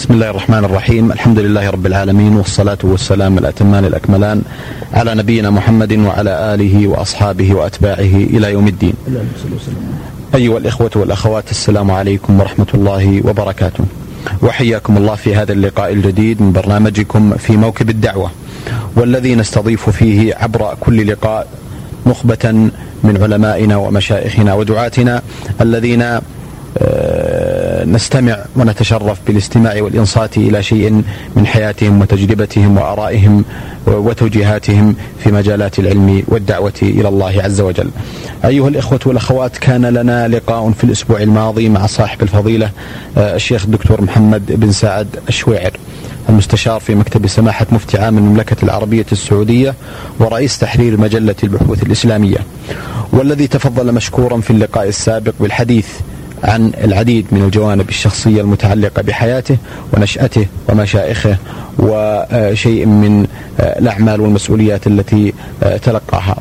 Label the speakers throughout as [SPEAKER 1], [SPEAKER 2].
[SPEAKER 1] بسم الله الرحمن الرحيم الحمد لله رب العالمين والصلاة والسلام الأتمان الأكملان على نبينا محمد وعلى آله وأصحابه وأتباعه إلى يوم الدين أيها الإخوة والأخوات السلام عليكم ورحمة الله وبركاته وحياكم الله في هذا اللقاء الجديد من برنامجكم في موكب الدعوة والذي نستضيف فيه عبر كل لقاء نخبة من علمائنا ومشايخنا ودعاتنا الذين نستمع ونتشرف بالاستماع والإنصات إلى شيء من حياتهم وتجربتهم وآرائهم وتوجيهاتهم في مجالات العلم والدعوة إلى الله عز وجل. أيها الإخوة والأخوات كان لنا لقاء في الأسبوع الماضي مع صاحب الفضيلة آه، الشيخ الدكتور محمد بن سعد الشويعر المستشار في مكتب سماحة مفتي عام المملكة العربية السعودية ورئيس تحرير مجلة البحوث الإسلامية. والذي تفضل مشكورا في اللقاء السابق بالحديث عن العديد من الجوانب الشخصية المتعلقة بحياته ونشأته ومشائخه وشيء من الأعمال والمسؤوليات التي تلقاها.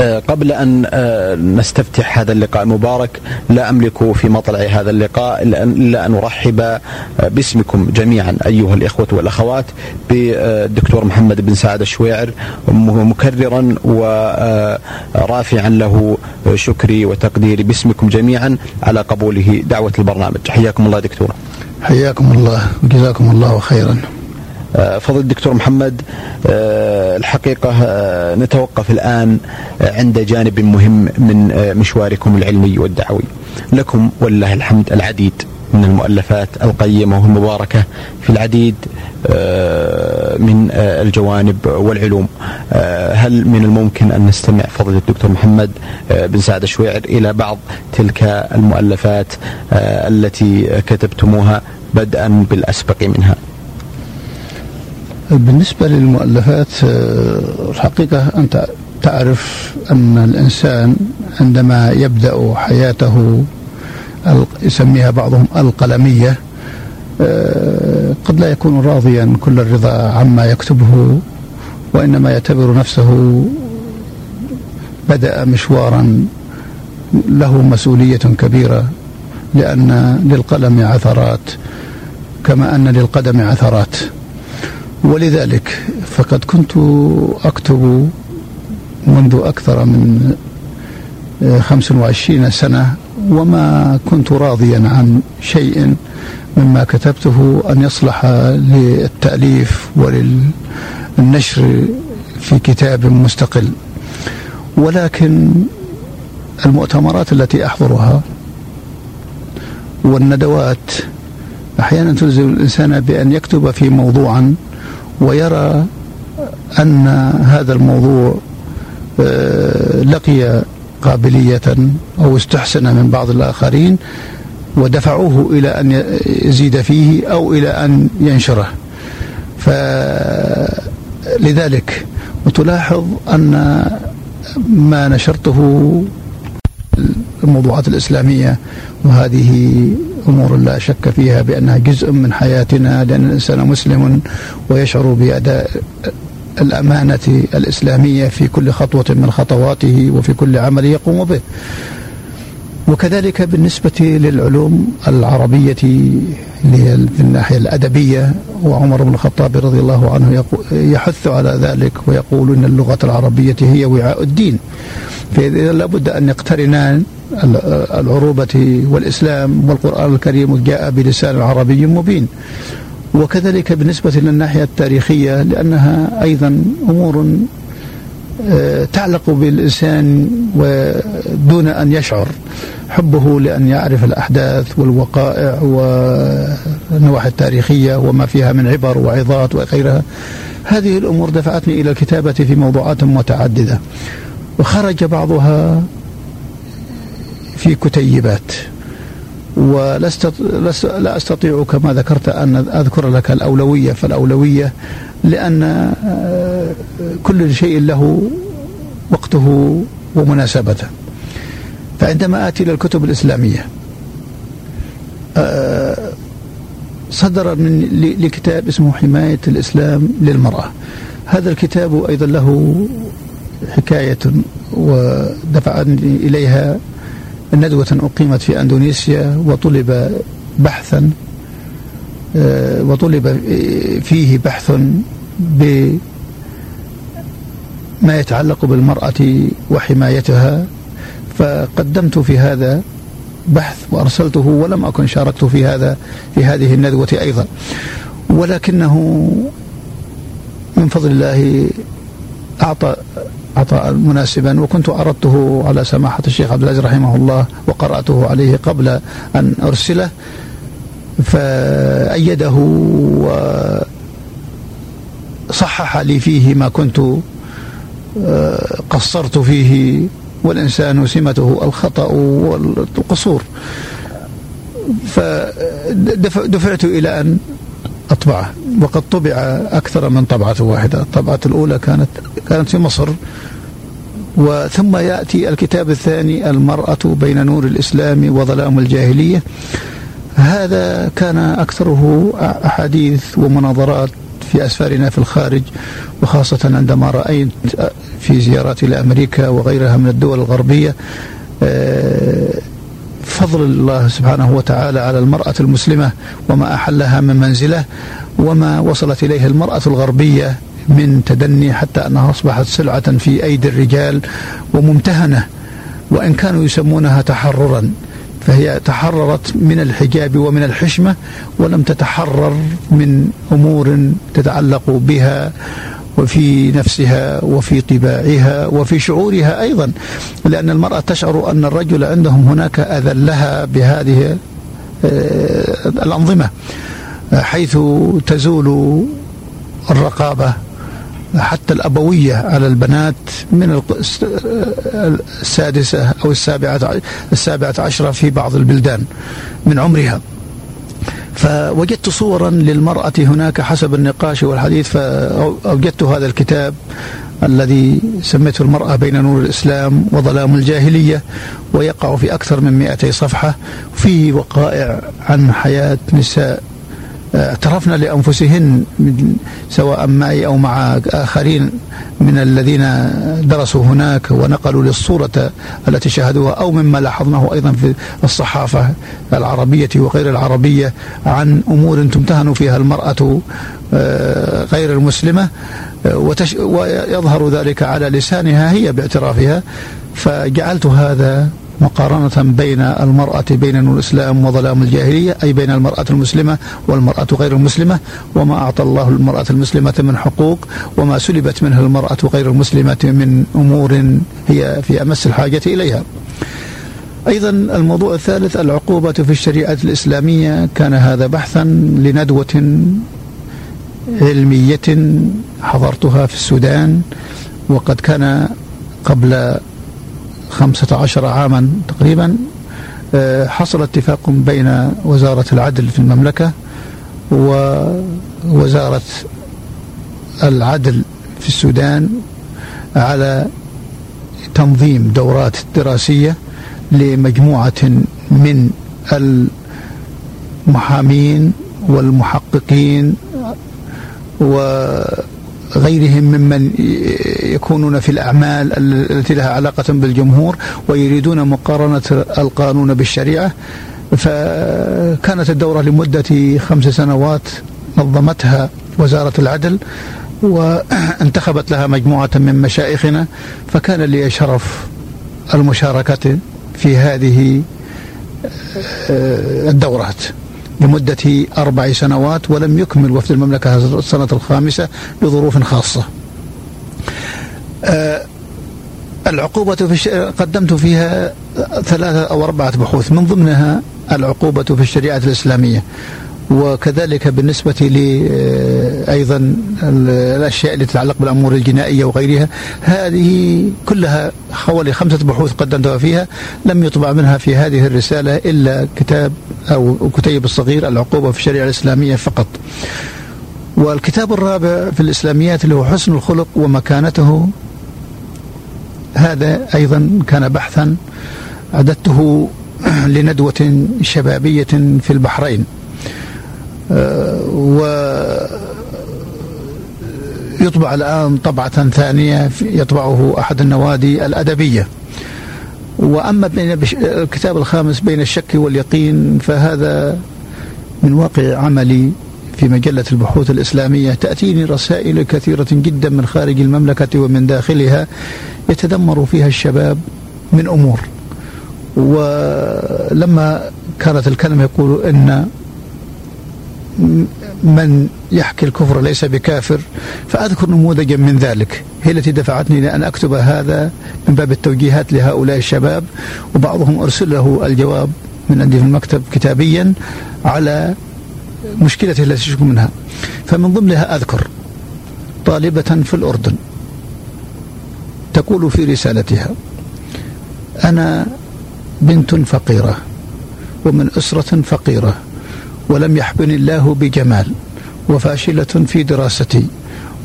[SPEAKER 1] قبل أن آه، نستفتح هذا اللقاء المبارك لا أملك في مطلع هذا اللقاء إلا أن أرحب آه، باسمكم جميعا أيها الإخوة والأخوات بالدكتور محمد بن سعد الشويعر مكررا ورافعا له شكري وتقديري باسمكم جميعا على قبوله دعوة البرنامج. حياكم الله دكتور.
[SPEAKER 2] حياكم الله وجزاكم الله خيرا.
[SPEAKER 1] آه، فضل الدكتور محمد آه، الحقيقة آه، نتوقف الآن عند جانب مهم من مشواركم العلمي والدعوي. لكم ولله الحمد العديد من المؤلفات القيمة والمباركة في العديد من الجوانب والعلوم. هل من الممكن أن نستمع فضل الدكتور محمد بن سعد الشويعر إلى بعض تلك المؤلفات التي كتبتموها بدءا بالأسبق منها؟
[SPEAKER 2] بالنسبة للمؤلفات آه، الحقيقة أنت تعرف أن الإنسان عندما يبدأ حياته يسميها بعضهم القلمية آه، قد لا يكون راضيا كل الرضا عما يكتبه وإنما يعتبر نفسه بدأ مشوارا له مسؤولية كبيرة لأن للقلم عثرات كما أن للقدم عثرات. ولذلك فقد كنت أكتب منذ أكثر من آه، خمس وعشرين سنة وما كنت راضيا عن شيء مما كتبته أن يصلح للتأليف وللنشر في كتاب مستقل. ولكن المؤتمرات التي أحضرها والندوات أحيانا تلزم الإنسان بأن يكتب في موضوعا ويرى أن هذا الموضوع آه، لقي قابلية أو استحسن من بعض الآخرين ودفعوه إلى أن يزيد فيه أو إلى أن ينشره. فلذلك وتلاحظ أن ما نشرته الموضوعات الإسلامية وهذه أمور لا شك فيها بأنها جزء من حياتنا لأن الإنسان مسلم ويشعر بأداء الأمانة الإسلامية في كل خطوة من خطواته وفي كل عمل يقوم به. وكذلك بالنسبة للعلوم العربية في الناحية الأدبية وعمر بن الخطاب رضي الله عنه يحث على ذلك ويقول إن اللغة العربية هي وعاء الدين. فإذا لابد أن يقترنان العروبة والإسلام والقرآن الكريم جاء بلسان عربي مبين. وكذلك بالنسبة للناحية التاريخية لأنها أيضا أمور آه، تعلق بالإنسان ودون أن يشعر. حبه لأن يعرف الأحداث والوقائع والنواحي التاريخية وما فيها من عبر وعظات وغيرها. هذه الأمور دفعتني إلى الكتابة في موضوعات متعددة. وخرج بعضها في كتيبات. ولست لا أستطيع كما ذكرت أن أذكر لك الأولوية فالأولوية لأن آه، كل شيء له وقته ومناسبته. فعندما آتي إلى الكتب الإسلامية آه، صدر من لكتاب اسمه حماية الإسلام للمرأة. هذا الكتاب أيضا له حكاية ودفعني إليها ندوة أقيمت في أندونيسيا وطلب بحثا وطلب فيه بحث بما يتعلق بالمرأة وحمايتها. فقدمت في هذا بحث وأرسلته ولم أكن شاركت في هذا في هذه الندوة أيضا. ولكنه من فضل الله أعطى عطاء مناسبا وكنت عرضته على سماحة الشيخ عبد العزيز رحمه الله وقرأته عليه قبل أن أرسله فأيده وصحح لي فيه ما كنت آه، قصرت فيه والإنسان سمته الخطأ والقصور. فدفعت إلى أن أطبعه وقد طبع أكثر من طبعة واحدة. الطبعة الأولى كانت كانت في مصر. وثم يأتي الكتاب الثاني المرأة بين نور الإسلام وظلام الجاهلية. هذا كان أكثره أحاديث ومناظرات في أسفارنا في الخارج وخاصة عندما رأيت في زياراتي لأمريكا وغيرها من الدول الغربية آه، فضل الله سبحانه وتعالى على المرأة المسلمة وما أحلها من منزلة وما وصلت إليه المرأة الغربية من تدني حتى أنها أصبحت سلعة في أيدي الرجال وممتهنة. وإن كانوا يسمونها تحررا فهي تحررت من الحجاب ومن الحشمة ولم تتحرر من أمور تتعلق بها. وفي نفسها وفي طباعها وفي شعورها أيضا لأن المرأة تشعر أن الرجل عندهم هناك أذلها بهذه آه، الأنظمة حيث تزول الرقابة حتى الأبوية على البنات من السادسة أو السابعة السابعة عشرة في بعض البلدان من عمرها. فوجدت صورا للمرأة هناك حسب النقاش والحديث فأوجدت هذا الكتاب الذي سميته المرأة بين نور الإسلام وظلام الجاهلية ويقع في أكثر من 200 صفحة فيه وقائع عن حياة نساء اعترفنا لأنفسهن سواء معي أو مع آخرين من الذين درسوا هناك ونقلوا للصورة التي شاهدوها أو مما لاحظناه أيضا في الصحافة العربية وغير العربية عن أمور تمتهن فيها المرأة آه، غير المسلمة آه، ويظهر ذلك على لسانها هي باعترافها فجعلت هذا مقارنة بين المرأة بين الإسلام وظلام الجاهلية أي بين المرأة المسلمة والمرأة غير المسلمة وما أعطى الله المرأة المسلمة من حقوق وما سلبت منها المرأة غير المسلمة من أمور هي في أمس الحاجة إليها. أيضا الموضوع الثالث العقوبة في الشريعة الإسلامية. كان هذا بحثا لندوة علمية حضرتها في السودان وقد كان قبل خمسة عشر عاما تقريبا آه، حصل اتفاق بين وزارة العدل في المملكة ووزارة العدل في السودان على تنظيم دورات دراسية لمجموعة من المحامين والمحققين و غيرهم ممن يكونون في الأعمال التي لها علاقة بالجمهور ويريدون مقارنة القانون بالشريعة. فكانت الدورة لمدة خمس سنوات نظمتها وزارة العدل وانتخبت لها مجموعة من مشايخنا فكان لي شرف المشاركة في هذه الدورات. لمدة أربع سنوات ولم يكمل وفد المملكة السنة الخامسة لظروف خاصة. أه العقوبة في الش... قدمت فيها ثلاثة أو أربعة بحوث. من ضمنها العقوبة في الشريعة الإسلامية. وكذلك بالنسبة آه، أيضا الأشياء التي تتعلق بالأمور الجنائية وغيرها هذه كلها حوالي خمسة بحوث قدمتها فيها لم يطبع منها في هذه الرسالة إلا كتاب أو كتيب الصغير العقوبة في الشريعة الإسلامية فقط. والكتاب الرابع في الإسلاميات اللي هو حسن الخلق ومكانته هذا أيضا كان بحثا أعددته لندوة شبابية في البحرين. و يطبع الآن طبعة ثانية يطبعه أحد النوادي الأدبية. وأما بين الكتاب الخامس بين الشك واليقين فهذا من واقع عملي في مجلة البحوث الإسلامية. تأتيني رسائل كثيرة جدا من خارج المملكة ومن داخلها يتدمر فيها الشباب من أمور. ولما كانت الكلمة يقول إن من يحكي الكفر ليس بكافر فأذكر نموذجا من ذلك. هي التي دفعتني لأن أكتب هذا من باب التوجيهات لهؤلاء الشباب وبعضهم أرسل له الجواب من عندي في المكتب كتابيا على مشكلته التي يشكو منها. فمن ضمنها أذكر طالبة في الأردن تقول في رسالتها أنا بنت فقيرة ومن أسرة فقيرة ولم يحبني الله بجمال وفاشلة في دراستي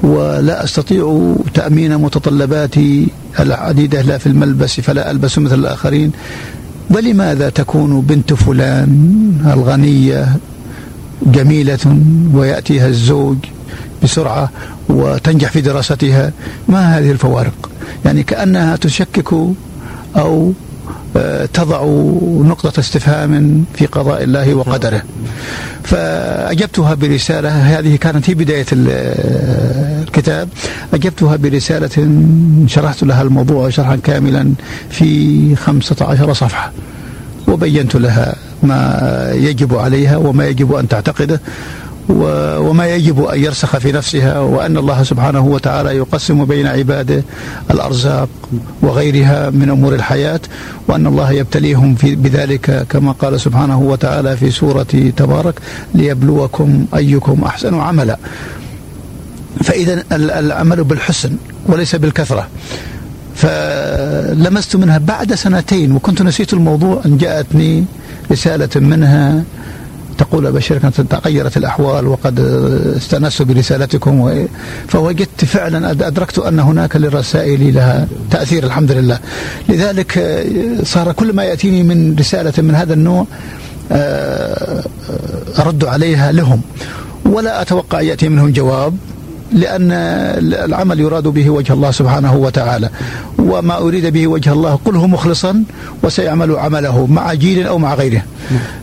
[SPEAKER 2] ولا أستطيع تأمين متطلباتي العديدة لا في الملبس فلا ألبس مثل الآخرين. ولماذا تكون بنت فلان الغنية جميلة ويأتيها الزوج بسرعة وتنجح في دراستها؟ ما هذه الفوارق؟ يعني كأنها تشكك أو تضع نقطة استفهام في قضاء الله وقدره. فأجبتها برسالة هذه كانت هي بداية الكتاب. أجبتها برسالة شرحت لها الموضوع شرحا كاملا في خمسة عشر صفحة وبينت لها ما يجب عليها وما يجب أن تعتقده. وما يجب أن يرسخ في نفسها وأن الله سبحانه وتعالى يقسم بين عباده الأرزاق وغيرها من أمور الحياة وأن الله يبتليهم في بذلك كما قال سبحانه وتعالى في سورة تبارك ليبلوكم أيكم أحسن عملا. فإذا العمل بالحسن وليس بالكثرة. فلمست منها بعد سنتين وكنت نسيت الموضوع أن جاءتني رسالة منها تقول كانت تغيرت الأحوال وقد استأنست برسالتكم فوجدت فعلا أدركت أن هناك للرسائل لها تأثير الحمد لله. لذلك صار كل ما يأتيني من رسالة من هذا النوع آه، أرد عليها لهم. ولا أتوقع يأتي منهم جواب. لأن العمل يراد به وجه الله سبحانه وتعالى. وما أريد به وجه الله قله مخلصا وسيعمل عمله مع جيل أو مع غيره.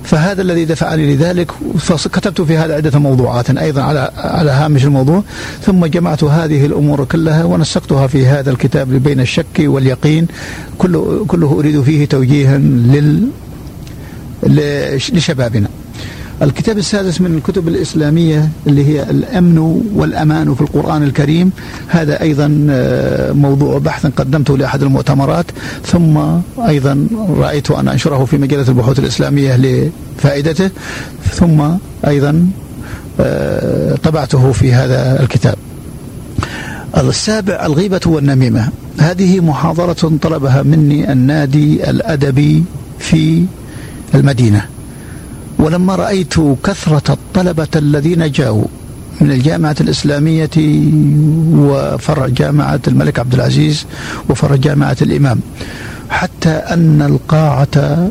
[SPEAKER 2] فهذا الذي دفعني لذلك فكتبت في هذا عدة موضوعات أيضا على على هامش الموضوع. ثم جمعت هذه الأمور كلها ونسقتها في هذا الكتاب بين الشك واليقين. كله, كله أريد فيه توجيها لل لشبابنا. الكتاب السادس من الكتب الإسلامية اللي هي الأمن والأمان في القرآن الكريم. هذا أيضا آه، موضوع بحث قدمته لأحد المؤتمرات. ثم أيضا رأيت أن أنشره في مجلة البحوث الإسلامية لفائدته. ثم أيضا آه، طبعته في هذا الكتاب. السابع الغيبة والنميمة. هذه محاضرة طلبها مني النادي الأدبي في المدينة. ولما رأيت كثرة الطلبة الذين جاءوا من الجامعة الإسلامية وفرع جامعة الملك عبد العزيز وفرع جامعة الإمام حتى أن القاعة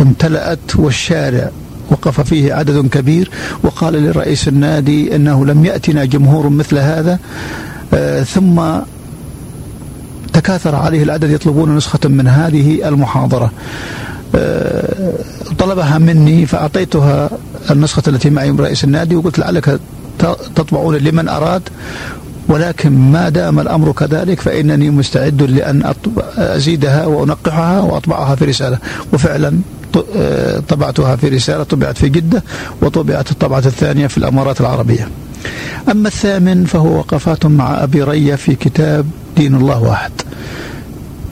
[SPEAKER 2] امتلأت والشارع وقف فيه عدد كبير وقال لرئيس النادي إنه لم يأتنا جمهور مثل هذا آه ثم تكاثر عليه العدد يطلبون نسخة من هذه المحاضرة. آه، طلبها مني فأعطيتها النسخة التي معي من رئيس النادي وقلت لعلك تطبعون لمن أراد ولكن ما دام الأمر كذلك فإنني مستعد لأن أزيدها وأنقحها وأطبعها في رسالة. وفعلا آه، طبعتها في رسالة طبعت في جدة وطبعت الطبعة الثانية في الأمارات العربية. أما الثامن فهو وقفات مع أبي رية في كتاب دين الله واحد.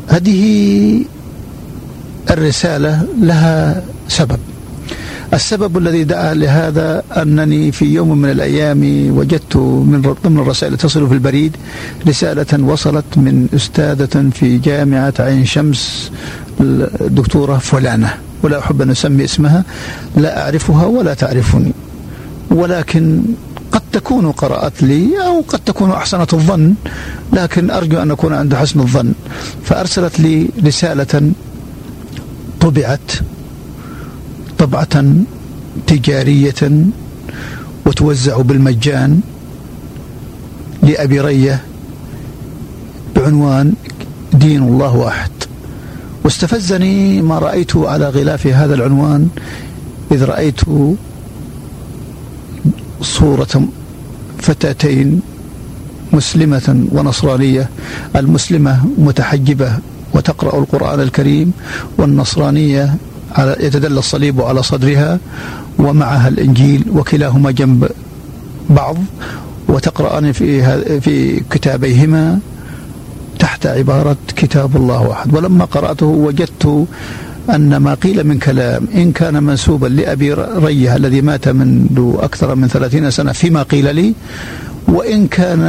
[SPEAKER 2] هذه الرسالة لها سبب. السبب الذي دعا لهذا أنني في يوم من الأيام وجدت من ضمن الرسائل تصل في البريد رسالة وصلت من أستاذة في جامعة عين شمس الدكتورة فلانة. ولا أحب أن أسمي اسمها لا أعرفها ولا تعرفني. ولكن قد تكون قرأت لي أو قد تكون أحسنت الظن لكن أرجو أن أكون عند حسن الظن. فأرسلت لي رسالة طبعت طبعة تجارية وتوزع بالمجان لأبي رية بعنوان دين الله واحد. واستفزني ما رأيته على غلاف هذا العنوان إذ رأيت صورة فتاتين مسلمة ونصرانية المسلمة متحجبة وتقرأ القرآن الكريم والنصرانية على يتدلى الصليب على صدرها ومعها الإنجيل وكلاهما جنب بعض وتقرأان في في كتابيهما تحت عبارة كتاب الله واحد ولما قرأته وجدت أن ما قيل من كلام إن كان منسوبا لأبي ريه الذي مات منذ أكثر من ثلاثين سنة فيما قيل لي وإن كان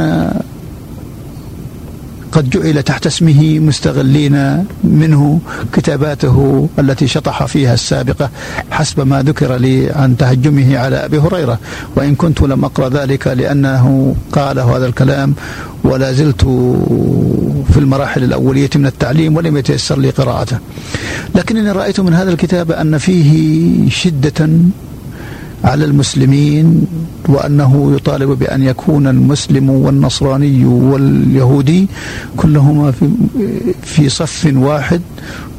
[SPEAKER 2] قد جعل تحت اسمه مستغلين منه كتاباته التي شطح فيها السابقة حسب ما ذكر لي عن تهجمه على أبي هريرة. وإن كنت لم أقرأ ذلك لأنه قال هذا الكلام ولا زلت في المراحل الأولية من التعليم ولم يتيسر لي قراءته. لكنني رأيت من هذا الكتاب أن فيه شدة على المسلمين وأنه يطالب بأن يكون المسلم والنصراني واليهودي كلهما في, في صف واحد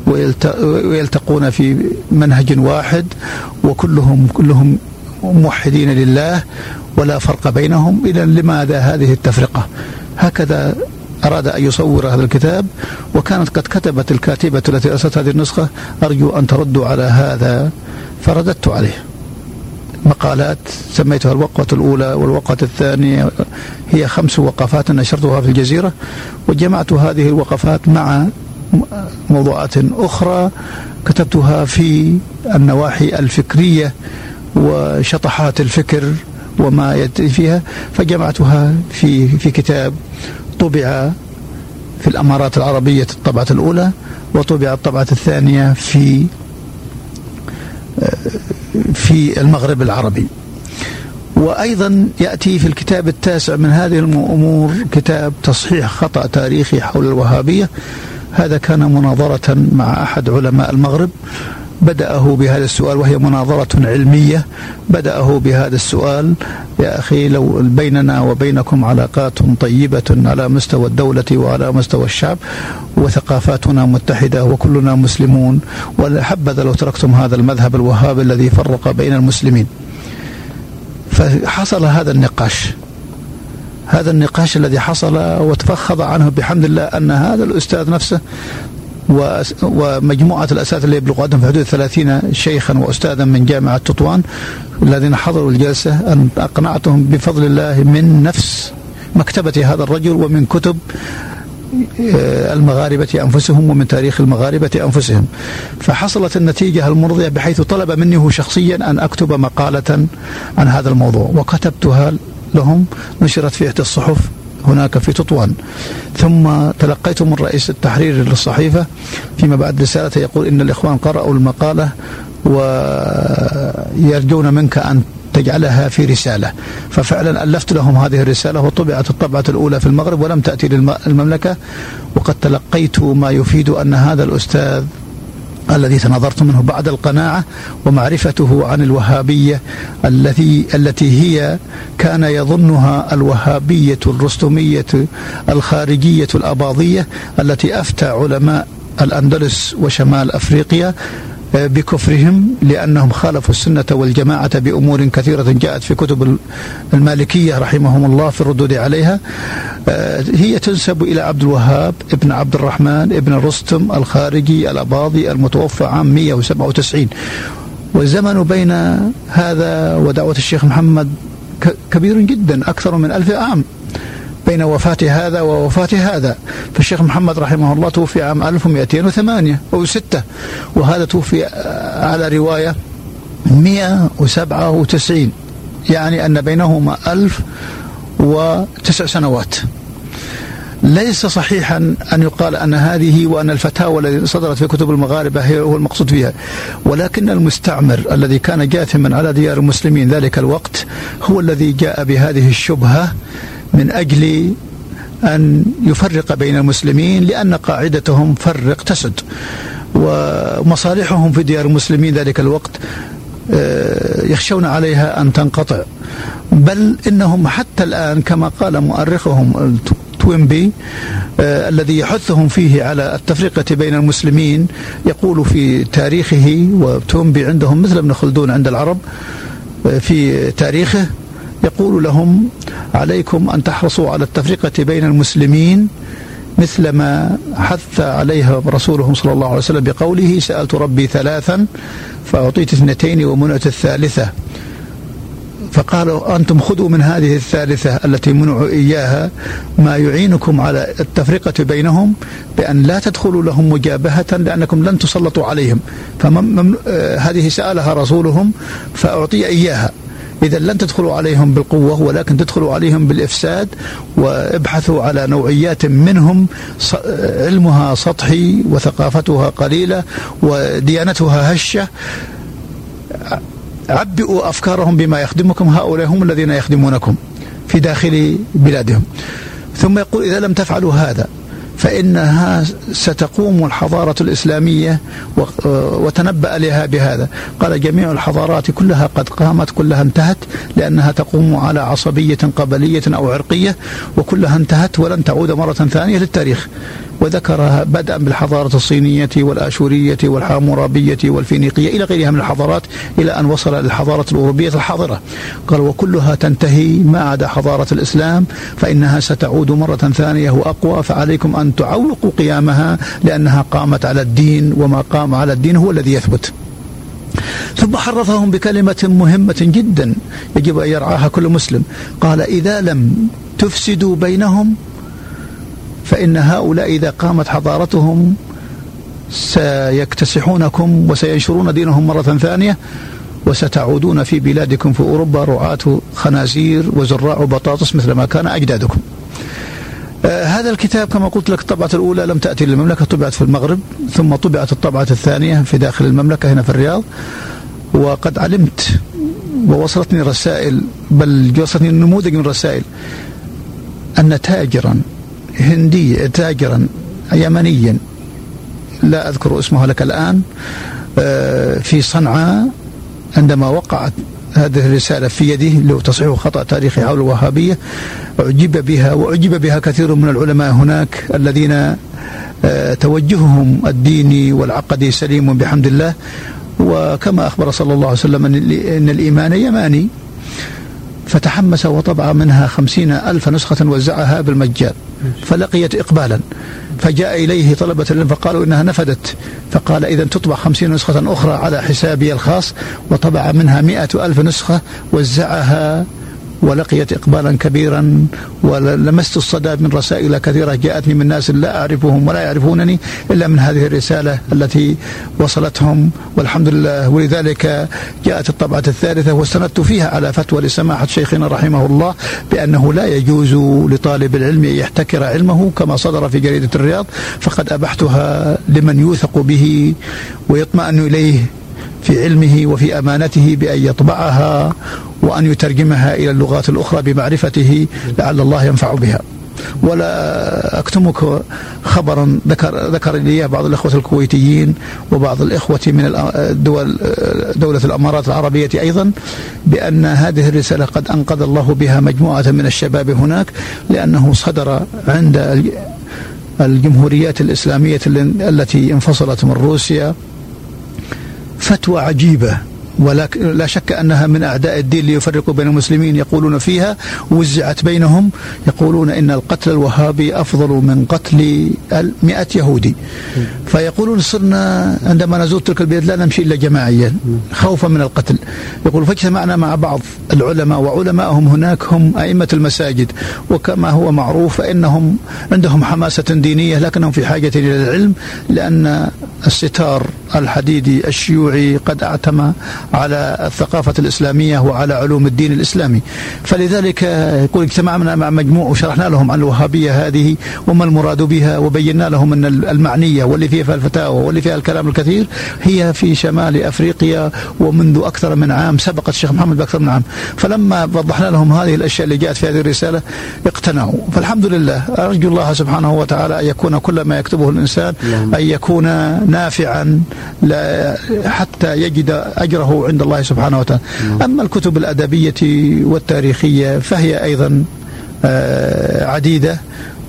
[SPEAKER 2] ويلتقون في منهج واحد وكلهم كلهم موحدين لله ولا فرق بينهم. إذا لماذا هذه التفرقة؟ هكذا أراد أن يصور هذا الكتاب وكانت قد كتبت الكاتبة التي أرسلت هذه النسخة أرجو أن تردوا على هذا فرددت عليه. مقالات سميتها الوقفة الأولى والوقفة الثانية هي خمس وقفات نشرتها في الجزيرة وجمعت هذه الوقفات مع موضوعات أخرى كتبتها في النواحي الفكرية وشطحات الفكر وما يدري فيها فجمعتها في في كتاب طبع في الأمارات العربية الطبعة الأولى وطبع الطبعة الثانية في في المغرب العربي. وأيضا يأتي في الكتاب التاسع من هذه الأمور كتاب تصحيح خطأ تاريخي حول الوهابية. هذا كان مناظرة مع أحد علماء المغرب. بدأه بهذا السؤال وهي مناظرة علمية. بدأه بهذا السؤال. يا أخي لو بيننا وبينكم علاقات طيبة على مستوى الدولة وعلى مستوى الشعب وثقافاتنا متحدة وكلنا مسلمون ولحبذا لو تركتم هذا المذهب الوهابي الذي فرق بين المسلمين. فحصل هذا النقاش. هذا النقاش الذي حصل وتفخض عنه بحمد الله أن هذا الأستاذ نفسه ومجموعة الأساتذة اللي يبلغ عددهم في حدود 30 شيخا وأستاذا من جامعة تطوان الذين حضروا الجلسة أن أقنعتهم بفضل الله من نفس مكتبة هذا الرجل ومن كتب آه، المغاربة أنفسهم ومن تاريخ المغاربة أنفسهم. فحصلت النتيجة المرضية بحيث طلب مني هو شخصيا أن أكتب مقالة عن هذا الموضوع. وكتبتها لهم نشرت في إحدى الصحف. هناك في تطوان. ثم تلقيت من رئيس التحرير للصحيفة فيما بعد رسالة يقول إن الإخوان قرأوا المقالة ويرجون منك أن تجعلها في رسالة. ففعلا ألفت لهم هذه الرسالة وطبعت الطبعة الأولى في المغرب ولم تأتي للمملكة. وقد تلقيت ما يفيد أن هذا الأستاذ الذي تناظرت منه بعد القناعة ومعرفته عن الوهابية التي التي هي كان يظنها الوهابية الرستمية الخارجية الأباضية التي أفتى علماء الأندلس وشمال أفريقيا بكفرهم لأنهم خالفوا السنة والجماعة بأمور كثيرة جاءت في كتب المالكية رحمهم الله في الردود عليها. آه، هي تنسب إلى عبد الوهاب ابن عبد الرحمن ابن رستم الخارجي الأباضي المتوفى عام 197 والزمن بين هذا ودعوة الشيخ محمد كبير جدا أكثر من ألف عام. بين وفاة هذا ووفاة هذا. فالشيخ محمد رحمه الله توفي عام 1208 أو 6 وهذا توفي على رواية 197 يعني أن بينهما ألف وتسع سنوات. ليس صحيحا أن يقال أن هذه وأن الفتاوى التي صدرت في كتب المغاربة هي هو المقصود فيها ولكن المستعمر الذي كان جاثما على ديار المسلمين ذلك الوقت هو الذي جاء بهذه الشبهة من أجل أن يفرق بين المسلمين لأن قاعدتهم فرق تسد ومصالحهم في ديار المسلمين ذلك الوقت آه، يخشون عليها أن تنقطع. بل إنهم حتى الآن كما قال مؤرخهم توينبي آه الذي يحثهم فيه على التفرقة بين المسلمين يقول في تاريخه وتوينبي عندهم مثل ابن خلدون عند العرب آه في تاريخه يقول لهم عليكم أن تحرصوا على التفرقة بين المسلمين مثل ما حث عليها رسوله صلى الله عليه وسلم بقوله سألت ربي ثلاثا فأعطيت اثنتين ومنعت الثالثة. فقالوا أنتم خذوا من هذه الثالثة التي منعوا إياها. ما يعينكم على التفرقة بينهم بأن لا تدخلوا لهم مجابهة لأنكم لن تسلطوا عليهم. فهذه سألها رسولهم فأعطي إياها. إذا لن تدخلوا عليهم بالقوة ولكن تدخلوا عليهم بالإفساد وابحثوا على نوعيات منهم علمها سطحي وثقافتها قليلة وديانتها هشة. عبئوا أفكارهم بما يخدمكم هؤلاء هم الذين يخدمونكم في داخل بلادهم. ثم يقول إذا لم تفعلوا هذا فإنها ستقوم الحضارة الإسلامية وتنبأ لها بهذا. قال جميع الحضارات كلها قد قامت كلها انتهت لأنها تقوم على عصبية قبلية أو عرقية وكلها انتهت ولن تعود مرة ثانية للتاريخ. وذكرها بدءا بالحضارة الصينية والآشورية والحامورابية والفينيقية إلى غيرها من الحضارات إلى أن وصل للحضارة الأوروبية الحاضرة. قال وكلها تنتهي ما عدا حضارة الإسلام فإنها ستعود مرة ثانية وأقوى فعليكم أن تعوقوا قيامها لأنها قامت على الدين وما قام على الدين هو الذي يثبت. ثم حرفهم بكلمة مهمة جدا يجب أن يرعاها كل مسلم. قال إذا لم تفسدوا بينهم فإن هؤلاء إذا قامت حضارتهم سيكتسحونكم وسينشرون دينهم مرة ثانية وستعودون في بلادكم في أوروبا رعاة خنازير وزراع بطاطس مثل ما كان أجدادكم. آه هذا الكتاب كما قلت لك الطبعة الأولى لم تأتي للمملكة طبعت في المغرب ثم طبعت الطبعة الثانية في داخل المملكة هنا في الرياض. وقد علمت ووصلتني رسائل بل وصلتني نموذج من الرسائل أن تاجرا هندي تاجرا يمنيا. لا أذكر اسمه لك الآن. آه، في صنعاء عندما وقعت هذه الرسالة في يده لو تصحيح خطأ تاريخي حول الوهابية أعجب بها وأعجب بها كثير من العلماء هناك الذين آه، توجههم الديني والعقدي سليم بحمد الله. وكما أخبر صلى الله عليه وسلم أن الإيمان يماني. فتحمس وطبع منها خمسين ألف نسخة وزعها بالمجان فلقيت إقبالا. فجاء إليه طلبة العلم فقالوا إنها نفدت. فقال إذا تطبع خمسين نسخة أخرى على حسابي الخاص وطبع منها مئة ألف نسخة وزعها ولقيت إقبالا كبيرا ولمست الصدى من رسائل كثيرة جاءتني من ناس لا أعرفهم ولا يعرفونني إلا من هذه الرسالة التي وصلتهم. والحمد لله ولذلك جاءت الطبعة الثالثة واستندت فيها على فتوى لسماحة شيخنا رحمه الله بأنه لا يجوز لطالب العلم أن يحتكر علمه كما صدر في جريدة الرياض فقد أبحتها لمن يوثق به ويطمئن إليه في علمه وفي أمانته بأن يطبعها وأن يترجمها إلى اللغات الأخرى بمعرفته لعل الله ينفع بها. ولا أكتمك خبرا ذكر ذكر لي بعض الإخوة الكويتيين وبعض الإخوة من الدول دولة الإمارات العربية أيضا بأن هذه الرسالة قد أنقذ الله بها مجموعة من الشباب هناك لأنه صدر عند الجمهوريات الإسلامية التي انفصلت من روسيا فتوى عجيبة ولكن لا شك أنها من أعداء الدين ليفرقوا بين المسلمين يقولون فيها وزعت بينهم يقولون إن القتل الوهابي أفضل من قتل مئة يهودي. فيقولون صرنا عندما نزور تلك البلاد لا نمشي إلا جماعيا خوفا من القتل. يقول فاجتمعنا مع بعض العلماء وعلماءهم هناك هم أئمة المساجد وكما هو معروف فإنهم عندهم حماسة دينية لكنهم في حاجة إلى العلم لأن الستار الحديدي الشيوعي قد اعتمى على الثقافة الإسلامية وعلى علوم الدين الإسلامي. فلذلك يقول اجتمعنا مع مجموع وشرحنا لهم عن الوهابية هذه وما المراد بها وبينا لهم أن المعنية واللي فيها الفتاوى واللي فيها الكلام الكثير هي في شمال أفريقيا ومنذ أكثر من عام سبقت الشيخ محمد بأكثر من عام. فلما وضحنا لهم هذه الأشياء اللي جاءت في هذه الرسالة اقتنعوا. فالحمد لله أرجو الله سبحانه وتعالى أن يكون كل ما يكتبه الإنسان أن يكون نافعا حتى يجد أجره عند الله سبحانه وتعالى. أما الكتب الأدبية والتاريخية فهي أيضا آه، عديدة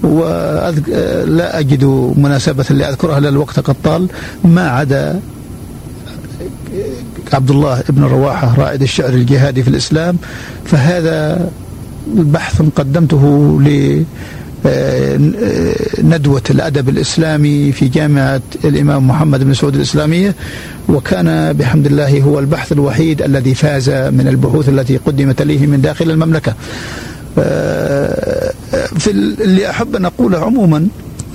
[SPEAKER 2] ولا أجد مناسبة لأذكرها لأن الوقت قد طال. ما عدا عبد الله بن رواحة رائد الشعر الجهادي في الإسلام. فهذا بحث قدمته ل آه، ندوة الأدب الإسلامي في جامعة الإمام محمد بن سعود الإسلامية وكان بحمد الله هو البحث الوحيد الذي فاز من البحوث التي قدمت ليه من داخل المملكة. آه، في اللي أحب أن أقوله عموما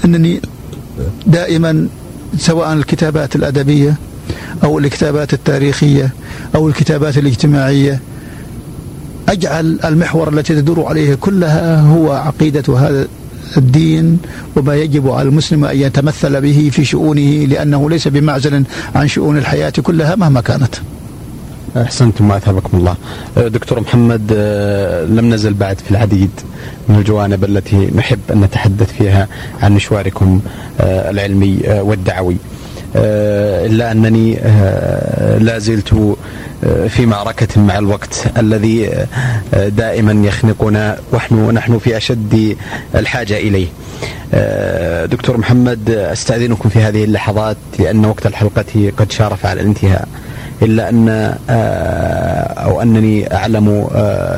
[SPEAKER 2] أنني دائما سواء الكتابات الأدبية أو الكتابات التاريخية أو الكتابات الاجتماعية أجعل المحور التي تدور عليه كلها هو عقيدة هذا الدين وما يجب على المسلم أن يتمثل به في شؤونه لأنه ليس بمعزل عن شؤون الحياة كلها مهما كانت
[SPEAKER 1] أحسنتم واثابكم الله. دكتور محمد لم نزل بعد في العديد من الجوانب التي نحب أن نتحدث فيها عن مشواركم العلمي والدعوي. إلا أنني لا زلت في معركة مع الوقت الذي دائما يخنقنا ونحن نحن في أشد الحاجة إليه. دكتور محمد أستأذنكم في هذه اللحظات لأن وقت الحلقة قد شارف على الانتهاء. إلا أن أو أنني أعلم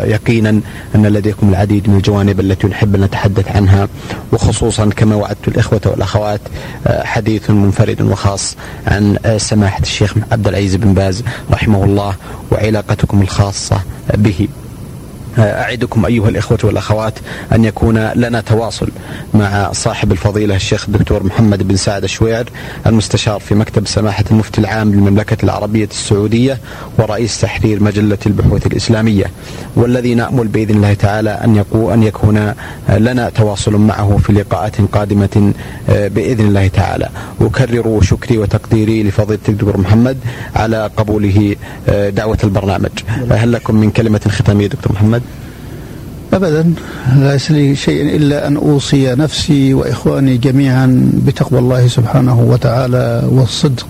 [SPEAKER 1] يقينا أن لديكم العديد من الجوانب التي نحب أن نتحدث عنها وخصوصا كما وعدت الإخوة والأخوات حديث منفرد وخاص عن سماحة الشيخ عبد العزيز بن باز رحمه الله وعلاقتكم الخاصة به. أعدكم أيها الإخوة والأخوات أن يكون لنا تواصل مع صاحب الفضيلة الشيخ الدكتور محمد بن سعد الشويعر المستشار في مكتب سماحة المفتي العام للمملكة العربية السعودية ورئيس تحرير مجلة البحوث الإسلامية والذي نأمل بإذن الله تعالى أن يكون أن يكون لنا تواصل معه في لقاءات قادمة بإذن الله تعالى أكرر شكري وتقديري لفضيلة الدكتور محمد على قبوله دعوة البرنامج هل لكم من كلمة ختامية دكتور محمد؟
[SPEAKER 2] أبدا ليس لي شيء إلا أن أوصي نفسي وإخواني جميعا بتقوى الله سبحانه وتعالى والصدق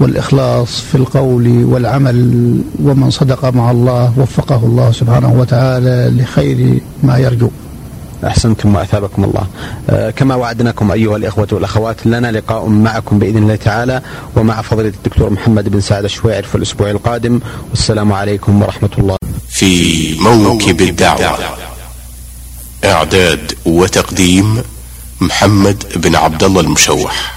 [SPEAKER 2] والإخلاص في القول والعمل ومن صدق مع الله وفقه الله سبحانه وتعالى لخير ما يرجو.
[SPEAKER 1] أحسنتم وأثابكم الله. آه كما وعدناكم أيها الإخوة والأخوات لنا لقاء معكم بإذن الله تعالى ومع فضيلة الدكتور محمد بن سعد الشويعر في الأسبوع القادم. والسلام عليكم ورحمة الله.
[SPEAKER 3] في موكب الدعوة. إعداد وتقديم محمد بن عبد الله المشوح.